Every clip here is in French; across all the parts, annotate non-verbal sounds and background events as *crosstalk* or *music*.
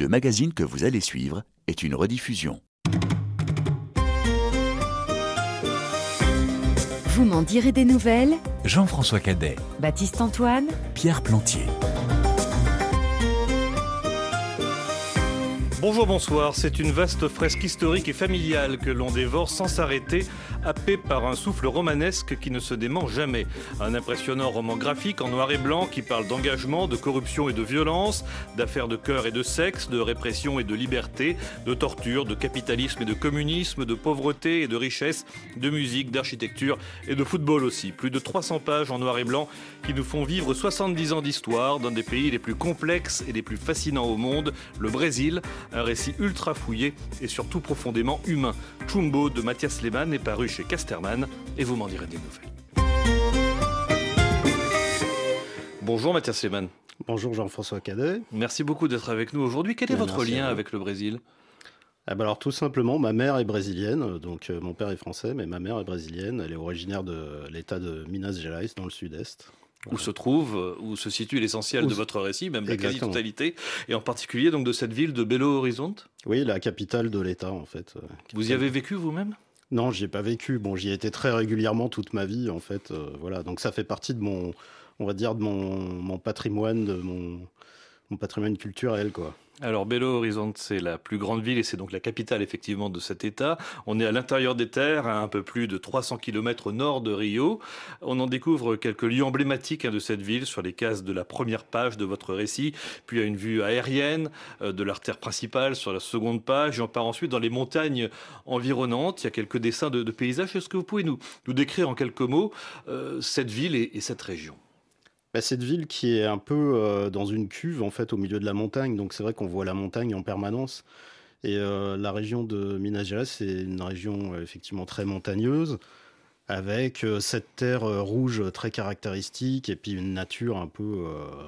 Le magazine que vous allez suivre est une rediffusion. Vous m'en direz des nouvelles? Jean-François Cadet, Baptiste Antoine Pierre Plantier. Bonjour, bonsoir. C'est une vaste fresque historique et familiale que l'on dévore sans s'arrêter, happé par un souffle romanesque qui ne se dément jamais. Un impressionnant roman graphique en noir et blanc qui parle d'engagement, de corruption et de violence, d'affaires de cœur et de sexe, de répression et de liberté, de torture, de capitalisme et de communisme, de pauvreté et de richesse, de musique, d'architecture et de football aussi. Plus de 300 pages en noir et blanc qui nous font vivre 70 ans d'histoire d'un des pays les plus complexes et les plus fascinants au monde, le Brésil un récit ultra fouillé et surtout profondément humain. Chumbo de Mathias Lehmann est paru chez Casterman et vous m'en direz des nouvelles. Bonjour Mathias Lehmann. Bonjour Jean-François Cadet. Merci beaucoup d'être avec nous aujourd'hui. Quel est Ben, votre lien avec le Brésil? Ah bah alors tout simplement, ma mère est brésilienne, donc euh, mon père est français, mais ma mère est brésilienne. Elle est originaire de l'état de Minas Gerais, dans le sud-est. Où se trouve, euh, où se situe l'essentiel de votre récit, même la quasi-totalité, et en particulier donc de cette ville de Belo Horizonte? Oui, la capitale de l'état en fait. euh, Vous y avez vécu vous-même? Non, j'y ai pas vécu. Bon, j'y ai été très régulièrement toute ma vie en fait. euh, voilà, donc ça fait partie de mon, on va dire de mon, mon patrimoine, de mon, mon patrimoine culturel quoi. Alors Belo Horizonte, c'est la plus grande ville et c'est donc la capitale effectivement de cet État. On est à l'intérieur des terres, à un peu plus de 300 km au nord de Rio. On en découvre quelques lieux emblématiques hein, de cette ville sur les cases de la première page de votre récit, puis a une vue aérienne euh, de l'artère principale sur la seconde page, et on part ensuite dans les montagnes environnantes. Il y a quelques dessins de, paysages. Est-ce que vous pouvez nous, nous décrire en quelques mots euh, cette ville et cette région? Bah, cette ville qui est un peu euh, dans une cuve en fait au milieu de la montagne, donc c'est vrai qu'on voit la montagne en permanence. Et euh, la région de Minas Gerais, c'est une région euh, effectivement très montagneuse, avec cette terre rouge très caractéristique et puis une nature un peu,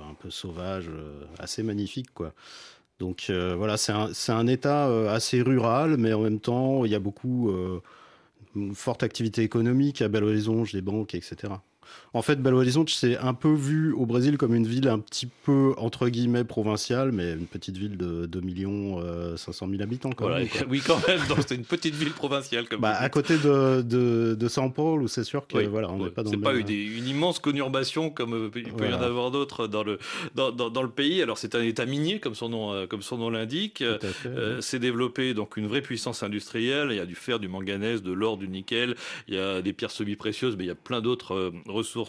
un peu sauvage, assez magnifique quoi. Donc voilà, c'est un, un état assez rural, mais en même temps, il y a beaucoup, euh, une forte activité économique à Belo Horizonte, des banques, etc. En fait, Belo Horizonte, c'est un peu vu au Brésil comme une ville un petit peu, entre guillemets, provinciale, mais une petite ville de 2 millions euh, 500 000 habitants quand Voilà, même. quoi. *laughs* Oui, quand même, donc c'est une petite ville provinciale comme Bah, à côté de, de, de São Paulo, c'est sûr que Oui, voilà, on n'est ouais. pas dans C'est le pas même- une, une immense conurbation comme euh, il peut y en avoir d'autres dans le, dans, dans- dans le pays. Alors c'est un état minier comme son nom, euh, comme son nom l'indique. Euh, c'est développé donc une vraie puissance industrielle. Il y a du fer, du manganèse, de l'or, du nickel. Il y a des pierres semi-précieuses, mais il y a plein d'autres euh, ressources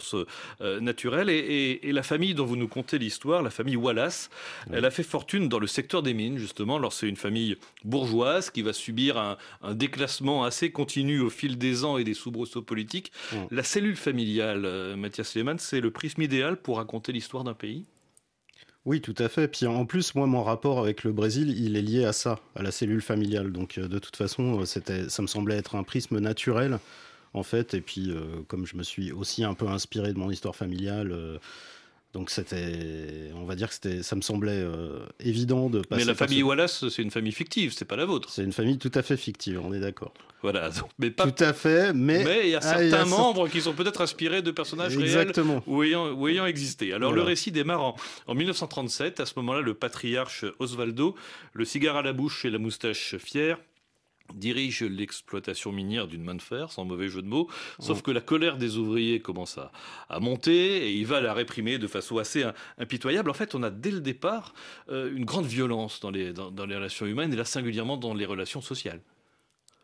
euh, naturelles. Et, et- et la famille dont vous nous contez l'histoire, la famille Wallace, elle a fait fortune dans le secteur des mines justement. Alors c'est une famille bourgeoise qui va subir un, un déclassement assez continu au fil des ans et des soubresauts politiques. La cellule familiale, euh, Mathias Lehmann, c'est le prisme idéal pour raconter l'histoire d'un pays? Oui, tout à fait. Puis en plus, moi, mon rapport avec le Brésil, il est lié à ça, à la cellule familiale. Donc, euh, de toute façon, ça me semblait être un prisme naturel, en fait. Et puis, euh, comme je me suis aussi un peu inspiré de mon histoire familiale, euh, donc c'était, on va dire que c'était, ça me semblait euh, évident de passer. Mais la famille ce- Wallace, c'est une famille fictive, c'est pas la vôtre. C'est une famille tout à fait fictive, on est d'accord. Voilà, donc, mais pas. Tout à fait, mais, Mais il y a Ah, y certains a membres qui sont peut-être inspirés de personnages réels exactement. ou ayant, ou ayant existé. Alors Voilà. le récit démarre en, en 1937. À ce moment-là, le patriarche Osvaldo, le cigare à la bouche et la moustache fière, dirige l'exploitation minière d'une main de fer, sans mauvais jeu de mots. Sauf Oh. que la colère des ouvriers commence à, à monter et il va la réprimer de façon assez im- impitoyable. En fait, on a dès le départ euh, une grande violence dans les, dans, dans les relations humaines et là singulièrement dans les relations sociales.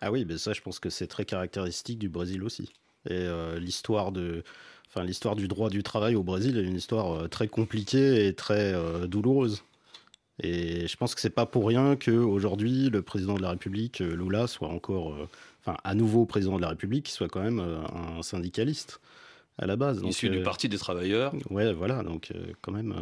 Ah oui, mais ça, je pense que c'est très caractéristique du Brésil aussi. Et euh, l'histoire de, enfin, l'histoire du droit du travail au Brésil est une histoire euh, très compliquée et très euh, douloureuse. Et je pense que c'est pas pour rien que aujourd'hui le président de la République, euh, Lula, soit encore, euh, enfin, à nouveau président de la République, soit quand même euh, un syndicaliste à la base. Donc, Issu du Parti des travailleurs, Ouais, voilà. Donc, quand même,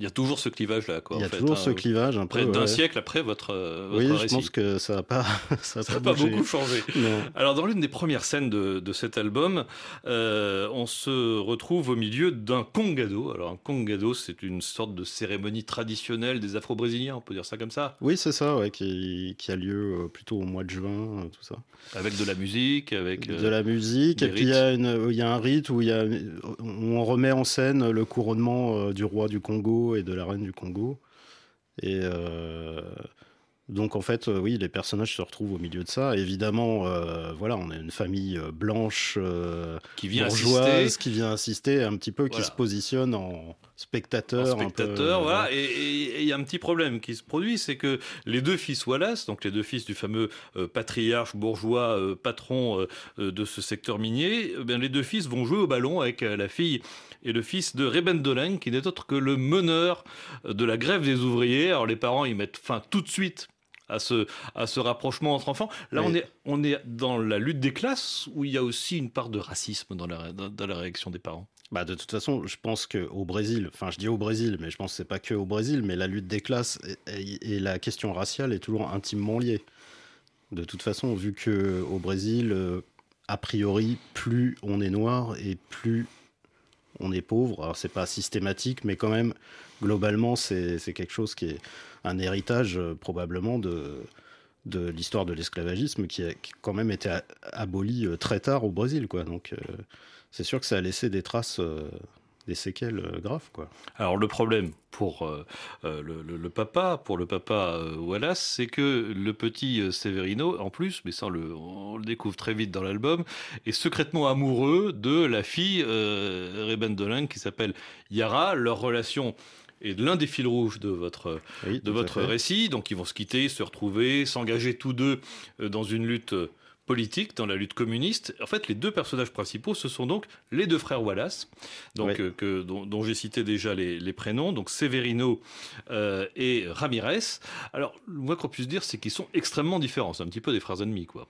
il y a toujours ce clivage-là. quoi, il y a fait, toujours hein. ce clivage un Près peu. d'un ouais. siècle après votre, euh, votre Oui, je pense que ça n'a pas, *laughs* ça a Ça pas beaucoup changé. Non. Alors, dans l'une des premières scènes de, de cet album, euh, on se retrouve au milieu d'un congado. Alors, un congado, c'est une sorte de cérémonie traditionnelle des Afro-Brésiliens, on peut dire ça comme ça, Oui, c'est ça, ouais, qui, qui a lieu euh, plutôt au mois de juin, tout ça. avec de la musique, avec. de euh, la musique, et puis il y, a une- il y a un rite où il y a, on remet en scène le couronnement du roi du Congo et de la reine du Congo. Et donc en fait, oui, les personnages se retrouvent au milieu de ça. Évidemment, voilà, on a une famille blanche qui vient bourgeoise, assister. qui vient assister un petit peu, qui se positionne en spectateur. en peu, voilà. Et il y a un petit problème qui se produit, c'est que les deux fils Wallace, donc les deux fils du fameux euh, patriarche bourgeois euh, patron euh, de ce secteur minier, eh bien, les deux fils vont jouer au ballon avec la fille et le fils de Reben Dolen, qui n'est autre que le meneur de la grève des ouvriers. Alors les parents, ils mettent fin tout de suite à ce, à ce rapprochement entre enfants. Là, Oui. on, est, on est dans la lutte des classes, où il y a aussi une part de racisme dans la, dans la réaction des parents? Bah de toute façon, je pense qu'au Brésil, enfin je dis au Brésil, mais je pense que c'est pas que au Brésil, mais la lutte des classes et, la question raciale est toujours intimement liée. De toute façon, vu que au Brésil, euh, a priori, plus on est noir et plus on est pauvre. Alors c'est pas systématique, mais quand même, globalement, c'est c'est quelque chose qui est un héritage euh, probablement de de l'histoire de l'esclavagisme qui a quand même été aboli euh, très tard au Brésil, quoi. Donc euh, c'est sûr que ça a laissé des traces, euh, des séquelles graves, quoi. Alors le problème pour le, papa, pour le papa Wallace, c'est que le petit Severino, en plus, mais ça on le, on le découvre très vite dans l'album, est secrètement amoureux de la fille Reben Dolen qui s'appelle Yara. Leur relation est l'un des fils rouges de votre Oui, de votre récit. Donc ils vont se quitter, se retrouver, s'engager tous deux euh, dans une lutte euh, politique, dans la lutte communiste. En fait, les deux personnages principaux, ce sont donc les deux frères Wallace, donc, euh, que, dont, dont j'ai cité déjà les, les prénoms, donc Severino euh, et Ramirez. Alors, le moins qu'on puisse dire, c'est qu'ils sont extrêmement différents. C'est un petit peu des frères ennemis, quoi.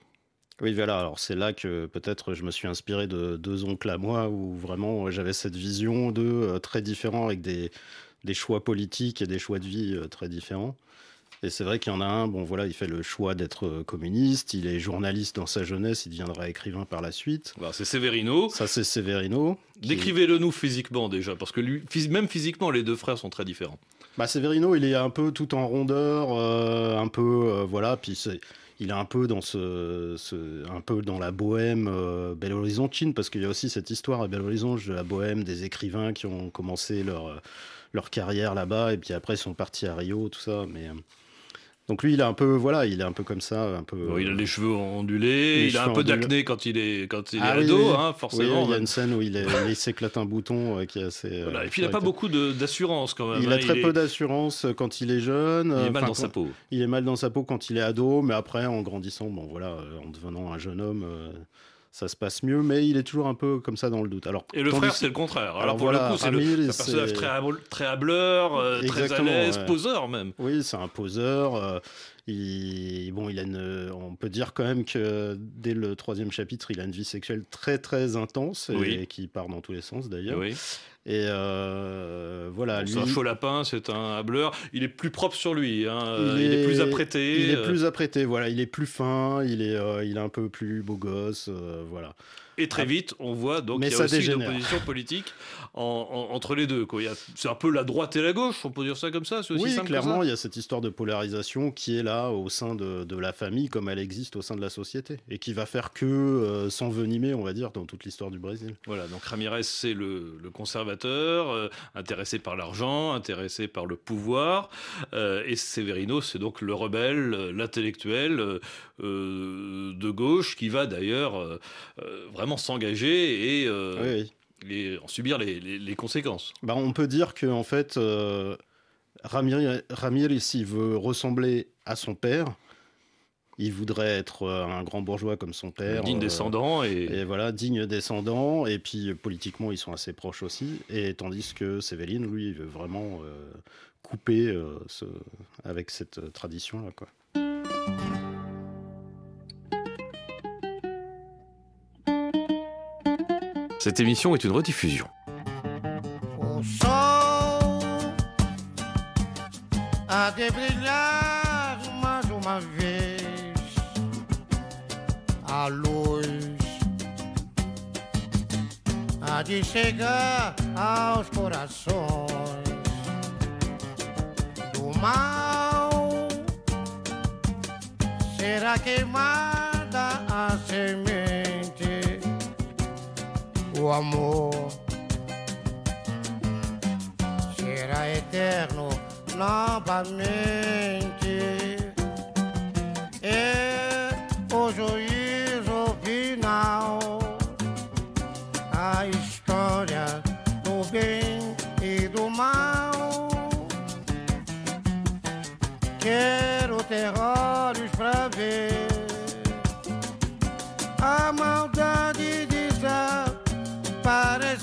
Oui, voilà. Alors c'est là que peut-être je me suis inspiré de deux oncles à moi où vraiment j'avais cette vision de euh, très différents avec des, des choix politiques et des choix de vie euh, très différents. Et c'est vrai qu'il y en a un, bon voilà, il fait le choix d'être euh, communiste, il est journaliste dans sa jeunesse, il deviendra écrivain par la suite. Voilà, c'est Severino. Ça c'est Severino. qui- Décrivez-le nous physiquement déjà, parce que lui, même physiquement, les deux frères sont très différents. Bah, Severino, il est un peu tout en rondeur, euh, un peu, euh, voilà, puis c'est- il est un peu dans ce, ce- un peu dans la bohème euh, Belo Horizontine, parce qu'il y a aussi cette histoire à Belo Horizonte de la bohème des écrivains qui ont commencé leur, leur carrière là-bas, et puis après ils sont partis à Rio, tout ça, mais... euh, donc lui, il est un peu, voilà, il est un peu comme ça, un peu... Il a euh, les cheveux ondulés, les il a un peu d'acné quand il est, quand il est Ah ado, oui. hein, Oui, forcément. il y a même. une scène où il, s'éclate un bouton euh, qui est assez... Voilà, Et puis il n'a pas beaucoup d'assurance quand même. Il hein. a très est- peu d'assurance quand il est jeune. Il est mal dans sa peau. Il est mal dans sa peau quand il est ado, mais après, en grandissant, bon voilà, en devenant un jeune homme, euh, ça se passe mieux, mais il est toujours un peu comme ça dans le doute. Alors, Et le frère, c'est le contraire. Alors, Alors pour voilà, le coup, c'est un personnage très, hable- très hableur, euh, très à l'aise, ouais. poseur même. Oui, c'est un poseur. euh, il, bon, il a une, on peut dire quand même que dès le troisième chapitre, il a une vie sexuelle très très intense et, Oui. qui part dans tous les sens d'ailleurs. Oui. Et euh, voilà, C'est un chaud lapin, c'est un hableur. Il est plus propre sur lui. hein, euh, Il, est, plus apprêté. Il est euh, plus apprêté, voilà. Il est plus fin, il est, euh, il est un peu plus beau gosse, euh, voilà. Et très vite, on voit donc Mais il y a aussi une dégénère. opposition politique en- en- entre les deux. C'est un peu la droite et la gauche, on peut dire ça comme ça. C'est aussi Oui, simple que clairement, il y a cette histoire de polarisation qui est là au sein de, de la famille, comme elle existe au sein de la société, et qui va faire que euh, s'envenimer, on va dire, dans toute l'histoire du Brésil. Voilà, donc Ramirez, c'est le, le conservateur, euh, intéressé par l'argent, intéressé par le pouvoir, euh, et Severino, c'est donc le rebelle, euh, l'intellectuel de gauche, qui va d'ailleurs vraiment s'engager et, euh, Oui, oui. et en subir les, les- les conséquences. Bah, on peut dire que en fait, euh, Ramirez, s'il veut ressembler à son père, il voudrait être euh, un grand bourgeois comme son père. digne euh, descendant et, Et voilà, digne descendant, et puis politiquement, ils sont assez proches aussi. Et tandis que Séveline, lui, il veut vraiment couper ce- avec cette tradition-là. Quoi. Cette émission est une rediffusion. O sol há de brilhar mais uma vez. A luz há de chegar aos corações do mal. Será queimada o amor será eterno novamente. É o juízo final, a história do bem e do mal. Quero terrores pra ver a maldade desaparecer. É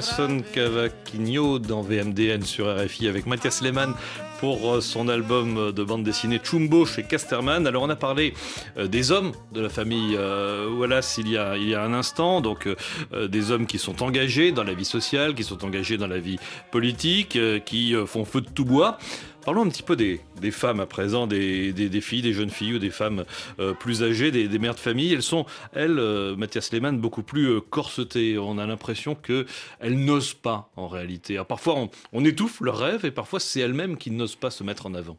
Nelson. Cavaquinho dans VMDN sur RFI avec Mathias Lehmann pour euh, son album de bande dessinée Chumbo chez Casterman. Alors on a parlé euh, des hommes de la famille euh, Wallace il y a, il y a un instant, donc des hommes qui sont engagés dans la vie sociale, qui sont engagés dans la vie politique, qui font feu de tout bois. Parlons un petit peu des, des femmes à présent, des, des, filles, des jeunes filles ou des femmes euh, plus âgées, des, mères de famille. Elles sont, elles, euh, Mathias Lehmann, beaucoup plus euh, corsetées. On a l'impression qu'elles n'osent pas en réalité. Parfois, on, étouffe leurs rêves et parfois, c'est elles-mêmes qui n'osent pas se mettre en avant.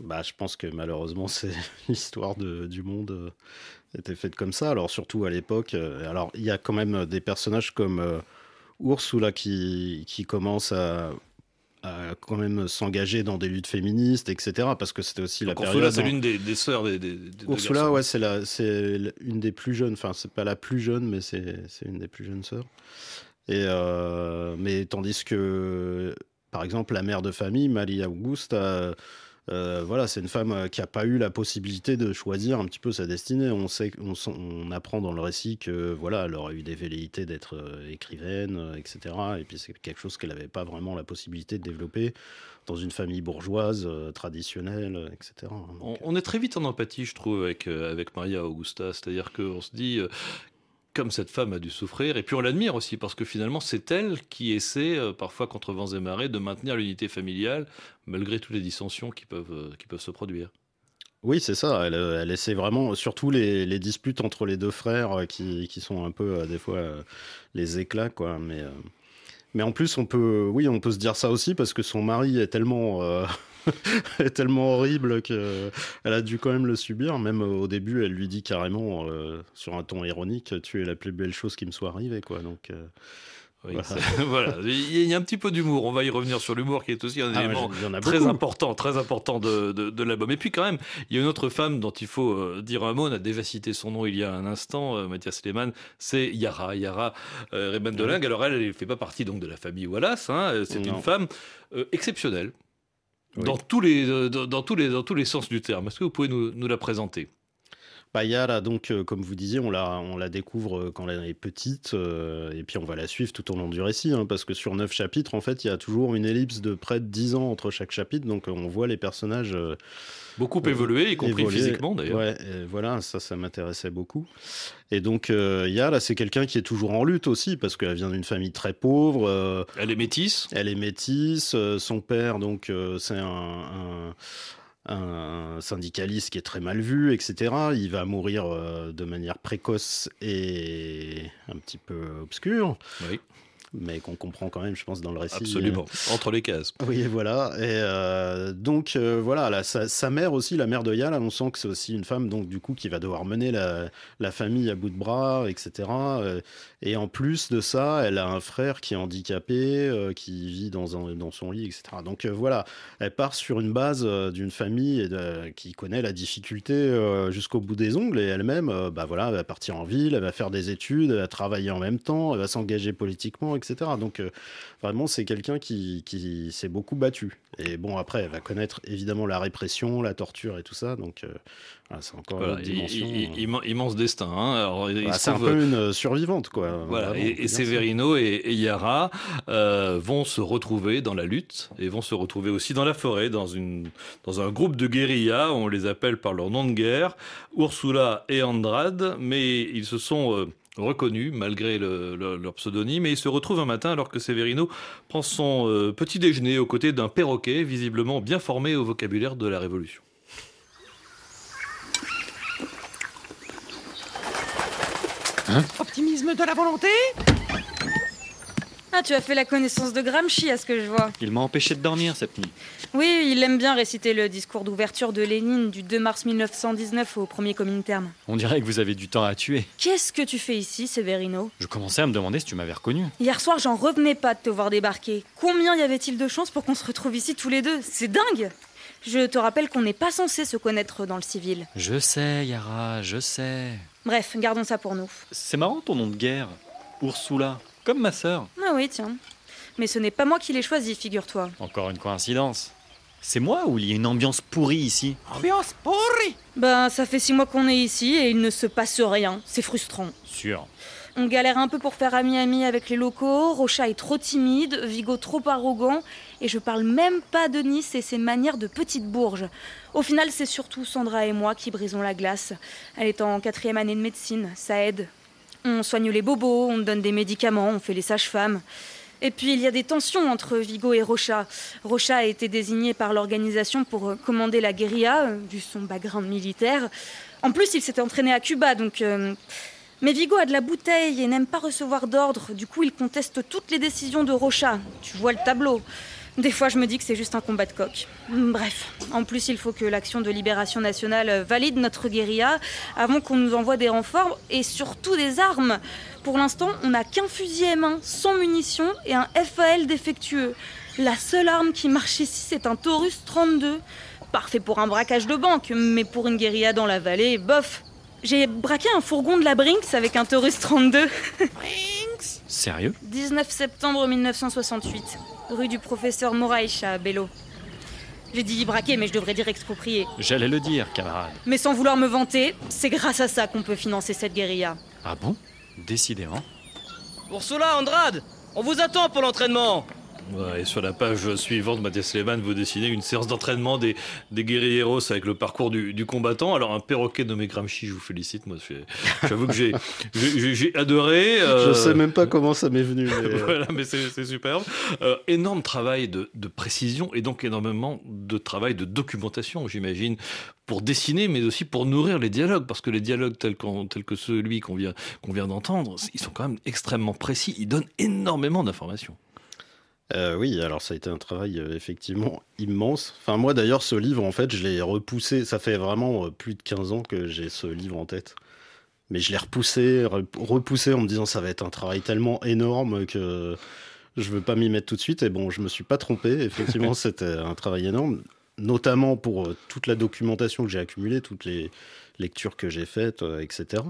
Bah, je pense que malheureusement, *laughs* c'est l'histoire du monde euh, était faite comme ça. Alors surtout à l'époque. alors il y a quand même des personnages comme euh, Ursula qui qui commence à à quand même s'engager dans des luttes féministes, etc. Parce que c'était aussi la Donc, période. Ursula, c'est en- l'une des, des sœurs des, des, Ursula, garçons. ouais, c'est la, c'est une des plus jeunes. Enfin, c'est pas la plus jeune, mais c'est, c'est une des plus jeunes sœurs. Et euh, mais tandis que, par exemple, la mère de famille, Maria Augusta, euh, voilà, c'est une femme euh, qui a pas eu la possibilité de choisir un petit peu sa destinée. On sait, on, apprend dans le récit que voilà, elle aurait eu des velléités d'être euh, écrivaine, etc. Et puis c'est quelque chose qu'elle n'avait pas vraiment la possibilité de développer dans une famille bourgeoise traditionnelle, etc. On, Donc, on est très vite en empathie, je trouve, avec, avec Maria Augusta. C'est-à-dire qu'on se dit, comme cette femme a dû souffrir, et puis on l'admire aussi, parce que finalement, c'est elle qui essaie, euh, parfois contre vents et marées, de maintenir l'unité familiale, malgré toutes les dissensions qui peuvent, euh, qui peuvent se produire. Oui, c'est ça. Elle, euh, elle essaie vraiment, surtout les, les disputes entre les deux frères qui, qui sont un peu, des fois, les éclats, quoi. Mais, mais en plus, on peut, oui, on peut se dire ça aussi parce que son mari est tellement, *laughs* est tellement horrible qu'elle a dû quand même le subir. Même euh, au début, elle lui dit carrément, euh, sur un ton ironique, tu es la plus belle chose qui me soit arrivée, quoi. Donc, euh, Oui, Voilà. ça- *laughs* voilà. Il y a un petit peu d'humour. On va y revenir sur l'humour, qui est aussi un ah élément très important, très important de, de, de l'album. Et puis quand même, il y a une autre femme dont il faut dire un mot. On a déjà cité son nom il y a un instant, Mathias Lehmann. C'est Yara, Yara euh, Rayman Delingue. Alors elle, elle ne fait pas partie donc de la famille Wallace. hein. C'est une femme euh, exceptionnelle Oui. dans tous les euh, dans, dans tous les dans tous les sens du terme. Est-ce que vous pouvez nous, nous la présenter? Bah, Yara, donc, euh, comme vous disiez, on la, on la découvre euh, quand elle est petite, euh, et puis on va la suivre tout au long du récit, hein, parce que sur neuf chapitres, en fait, il y a toujours une ellipse de près de 10 ans entre chaque chapitre, donc on voit les personnages euh, Beaucoup évolué, y compris évoluer. physiquement d'ailleurs. Ouais, voilà, ça, ça m'intéressait beaucoup. Et donc, Yara, c'est quelqu'un qui est toujours en lutte aussi, parce qu'elle vient d'une famille très pauvre. Elle est métisse. elle est métisse. son père, donc, c'est un, un, un syndicaliste qui est très mal vu, etc. Il va mourir euh, de manière précoce et un petit peu obscure, Oui, mais qu'on comprend quand même, je pense, dans le récit. absolument. Entre les cases. *laughs* Oui, voilà. Et euh, donc, euh, voilà, là, sa, sa mère aussi, la mère de Yala, on sent que c'est aussi une femme, donc, du coup, qui va devoir mener la, la famille à bout de bras, etc. Euh, Et en plus de ça, elle a un frère qui est handicapé, euh, qui vit dans, un, dans son lit, etc. Donc, euh, voilà, elle part sur une base euh, d'une famille et de- qui connaît la difficulté euh, jusqu'au bout des ongles. Et elle-même, euh, bah voilà, elle va partir en ville, elle va faire des études, elle va travailler en même temps, elle va s'engager politiquement, etc. Donc euh, vraiment, c'est quelqu'un qui, qui s'est beaucoup battu. Et bon, après, elle va connaître évidemment la répression, la torture et tout ça. Donc euh, voilà, c'est encore Voilà, une dimension. i- i- immen- immense destin. hein. Alors, Bah, c'est un peu une euh, survivante, quoi. Voilà, Vraiment, et. Severino et, et Yara euh, vont se retrouver dans la lutte et vont se retrouver aussi dans la forêt, dans, une, dans un groupe de guérilla, on les appelle par leur nom de guerre, Ursula et Andrade, mais ils se sont euh, reconnus malgré le- le- leur pseudonyme et ils se retrouvent un matin alors que Severino prend son euh, petit déjeuner aux côtés d'un perroquet visiblement bien formé au vocabulaire de la Révolution. Optimisme de la volonté? Ah, tu as fait la connaissance de Gramsci, à ce que je vois. Il m'a empêché de dormir cette nuit. Oui, il aime bien réciter le discours d'ouverture de Lénine du 2 mars 1919 au premier Comintern. On dirait que vous avez du temps à tuer. Qu'est-ce que tu fais ici, Severino? Je commençais à me demander si tu m'avais reconnu. Hier soir, j'en revenais pas de te voir débarquer. Combien y avait-il de chances pour qu'on se retrouve ici tous les deux? C'est dingue Je te rappelle qu'on n'est pas censé se connaître dans le civil. Je sais, Yara, je sais. Bref, gardons ça pour nous. C'est marrant ton nom de guerre. Ursula. Comme ma sœur. Ah oui, tiens. Mais ce n'est pas moi qui l'ai choisi, figure-toi. Encore une coïncidence. C'est moi ou il y a une ambiance pourrie ici Ambiance pourrie Ben, ça fait six mois qu'on est ici et il ne se passe rien. C'est frustrant. Sûr. On galère un peu pour faire ami-ami avec les locaux, Rocha est trop timide, Vigo trop arrogant, et je parle même pas de Nice et ses manières de petite bourge. Au final, c'est surtout Sandra et moi qui brisons la glace. Elle est en quatrième année de médecine, ça aide. On soigne les bobos, on donne des médicaments, on fait les sages-femmes. Et puis il y a des tensions entre Vigo et Rocha. Rocha a été désigné par l'organisation pour euh, commander la guérilla, euh, vu son background militaire. En plus, il s'était entraîné à Cuba, donc... euh, mais Vigo a de la bouteille et n'aime pas recevoir d'ordre. Du coup, il conteste toutes les décisions de Rocha. Tu vois le tableau. Des fois, je me dis que c'est juste un combat de coq. Bref, en plus, il faut que l'action de libération nationale valide notre guérilla avant qu'on nous envoie des renforts et surtout des armes. Pour l'instant, on n'a qu'un fusil M1 sans munitions et un FAL défectueux. La seule arme qui marche ici, c'est un Taurus 32. Parfait pour un braquage de banque, mais pour une guérilla dans la vallée, bof. J'ai braqué un fourgon de la Brinks avec un Taurus 32. *laughs* Sérieux? 19 septembre 1968, rue du professeur Moraïch à Bello. J'ai dit braquer, mais je devrais dire exproprier. J'allais le dire, camarade. Mais sans vouloir me vanter, c'est grâce à ça qu'on peut financer cette guérilla. Ah bon? Décidément. Ursula, Andrade, on vous attend pour l'entraînement. Et sur la page suivante, Mathias Lehmann vous dessinez une séance d'entraînement des, des guerrieros avec le parcours du, du combattant. Alors, un perroquet nommé Gramsci, je vous félicite. Moi, j'avoue que j'ai, adoré. euh, Je sais même pas comment ça m'est venu. mais, euh, *laughs* voilà, mais c'est, superbe. Euh, énorme travail de, de précision et donc énormément de travail de documentation, j'imagine, pour dessiner, mais aussi pour nourrir les dialogues, parce que les dialogues tels, que celui qu'on vient, qu'on vient d'entendre, ils sont quand même extrêmement précis. Ils donnent énormément d'informations. Euh, oui, alors ça a été un travail euh, effectivement immense. Enfin, moi d'ailleurs, ce livre, en fait, je l'ai repoussé. Ça fait vraiment euh, plus de 15 ans que j'ai ce livre en tête. Mais je l'ai repoussé, re- repoussé en me disant ça va être un travail tellement énorme que je veux pas m'y mettre tout de suite. Et bon, je me suis pas trompé. Effectivement, *laughs* c'était un travail énorme, notamment pour toute la documentation que j'ai accumulée, toutes les lectures que j'ai faites, etc.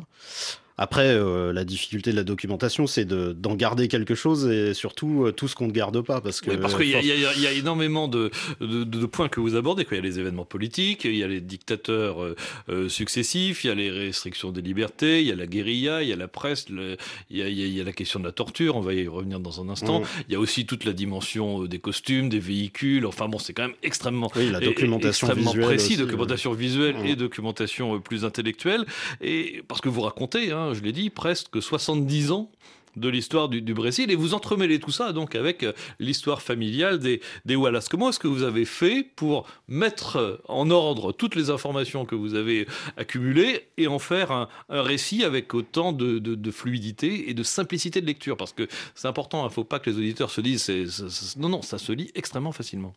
Après, euh, la difficulté de la documentation, c'est de- d'en garder quelque chose et surtout euh, tout ce qu'on ne garde pas. Parce que, Oui, qu'il y, a- y y énormément de, de- de points que vous abordez. quoi. Il y a les événements politiques, il y a les dictateurs euh, successifs, il y a les restrictions des libertés, il y a la guérilla, il y a la presse, le- il, y a, il y la question de la torture, on va y revenir dans un instant. Mm. Il y a aussi toute la dimension des costumes, des véhicules. Enfin bon, c'est quand même extrêmement, Oui, la et- et- documentation extrêmement précis, aussi, documentation visuelle Mm. et documentation plus intellectuelle. Et parce que vous racontez, hein, je l'ai dit, presque 70 ans de l'histoire du, Brésil et vous entremêlez tout ça donc avec euh, l'histoire familiale des, des Wallace. Comment est-ce que vous avez fait pour mettre en ordre toutes les informations que vous avez accumulées et en faire un, récit avec autant de, fluidité et de simplicité de lecture? Parce que c'est important, il ne faut pas que les auditeurs se disent non, non, ça se lit extrêmement facilement.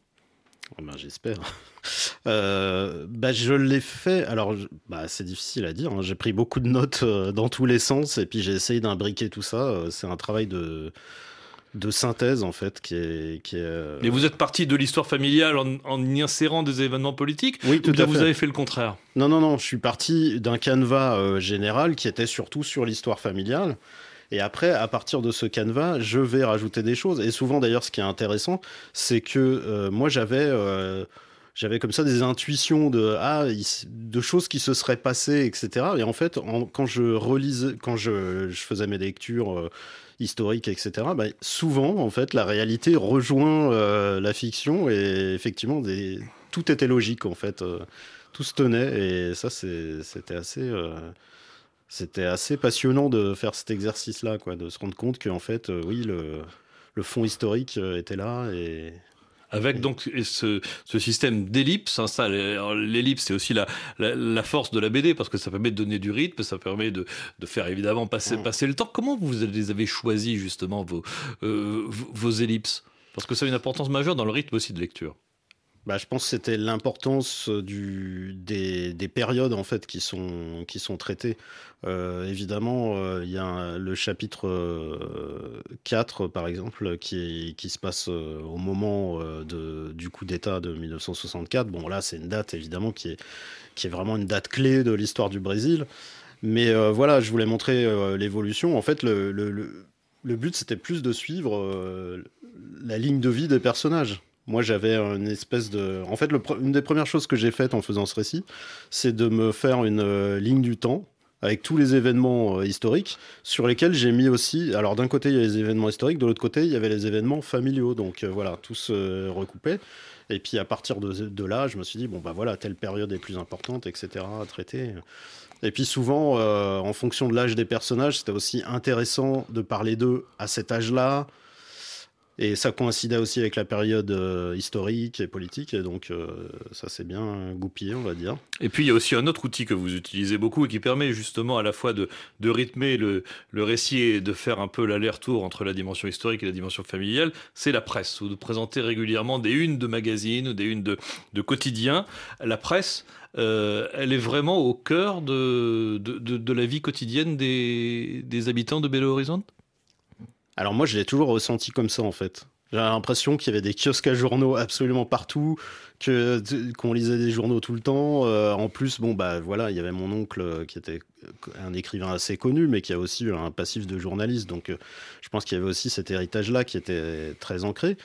Ah ben, J'espère. *laughs* Euh, bah, je l'ai fait. Alors, je- bah, c'est difficile à dire. hein. J'ai pris beaucoup de notes euh, dans tous les sens et puis j'ai essayé d'imbriquer tout ça. Euh, c'est un travail de, de synthèse, en fait, qui est. Qui est euh, Mais vous êtes parti de l'histoire familiale en, en y insérant des événements politiques Oui, ou tout bien à vous fait. avez fait le contraire? Non, non, non. Je suis parti d'un canevas général qui était surtout sur l'histoire familiale. Et après, à partir de ce canevas, je vais rajouter des choses. Et souvent, d'ailleurs, ce qui est intéressant, c'est que euh, moi, j'avais euh, j'avais comme ça des intuitions de ah de choses qui se seraient passées, etc. Et en fait, quand je quand je, faisais mes lectures euh, historiques, etc. Bah, souvent, en fait, la réalité rejoint la fiction et effectivement, tout était logique en fait, tout se tenait et ça, c'était assez c'était assez passionnant de faire cet exercice-là, quoi, de se rendre compte qu'en fait, euh, oui, le, le, fond historique euh, était là et. Avec donc ce, ce système d'ellipse, hein, ça, l'ellipse c'est aussi la, la, force de la BD parce que ça permet de donner du rythme, ça permet de, de faire évidemment passer, passer le temps. Comment vous les avez choisis justement vos, euh, vos ellipses? Parce que ça a une importance majeure dans le rythme aussi de lecture bah, je pense que c'était l'importance du, des, des, périodes en fait qui sont, qui sont traitées. Euh, évidemment, euh, il y a le chapitre 4, euh, par exemple, qui, qui se passe euh, au moment de, du coup d'État de 1964. Bon, là, c'est une date évidemment qui est, qui est vraiment une date clé de l'histoire du Brésil. Mais voilà, je voulais montrer l'évolution. En fait, le, le but, c'était plus de suivre la ligne de vie des personnages. Moi, j'avais une espèce de. En fait, une des premières choses que j'ai faites en faisant ce récit, c'est de me faire une euh, ligne du temps avec tous les événements euh, historiques sur lesquels j'ai mis aussi. Alors, d'un côté, il y a les événements historiques, de l'autre côté, il y avait les événements familiaux. Donc, euh, voilà, tout se recoupait. Et puis, à partir de, de, là, je me suis dit, bon, bah voilà, telle période est plus importante, etc., à traiter. Et puis souvent, en fonction de l'âge des personnages, c'était aussi intéressant de parler d'eux à cet âge-là, et ça coïncidait aussi avec la période euh, historique et politique, et donc euh, ça s'est bien goupillé, on va dire. Et puis il y a aussi un autre outil que vous utilisez beaucoup et qui permet justement à la fois de, rythmer le, récit et de faire un peu l'aller-retour entre la dimension historique et la dimension familiale, c'est la presse, ou de présenter régulièrement des unes de magazines ou des unes de, de quotidiens. La presse, euh, elle est vraiment au cœur de la vie quotidienne des, des habitants de Belo Horizonte? Alors moi, je l'ai toujours ressenti comme ça, en fait. J'ai l'impression qu'il y avait des kiosques à journaux absolument partout, que qu'on lisait des journaux tout le temps. Euh, en plus, bon bah voilà, il y avait mon oncle euh, qui était un écrivain assez connu, mais qui a aussi un passif de journaliste. Donc, euh, je pense qu'il y avait aussi cet héritage-là qui était très ancré.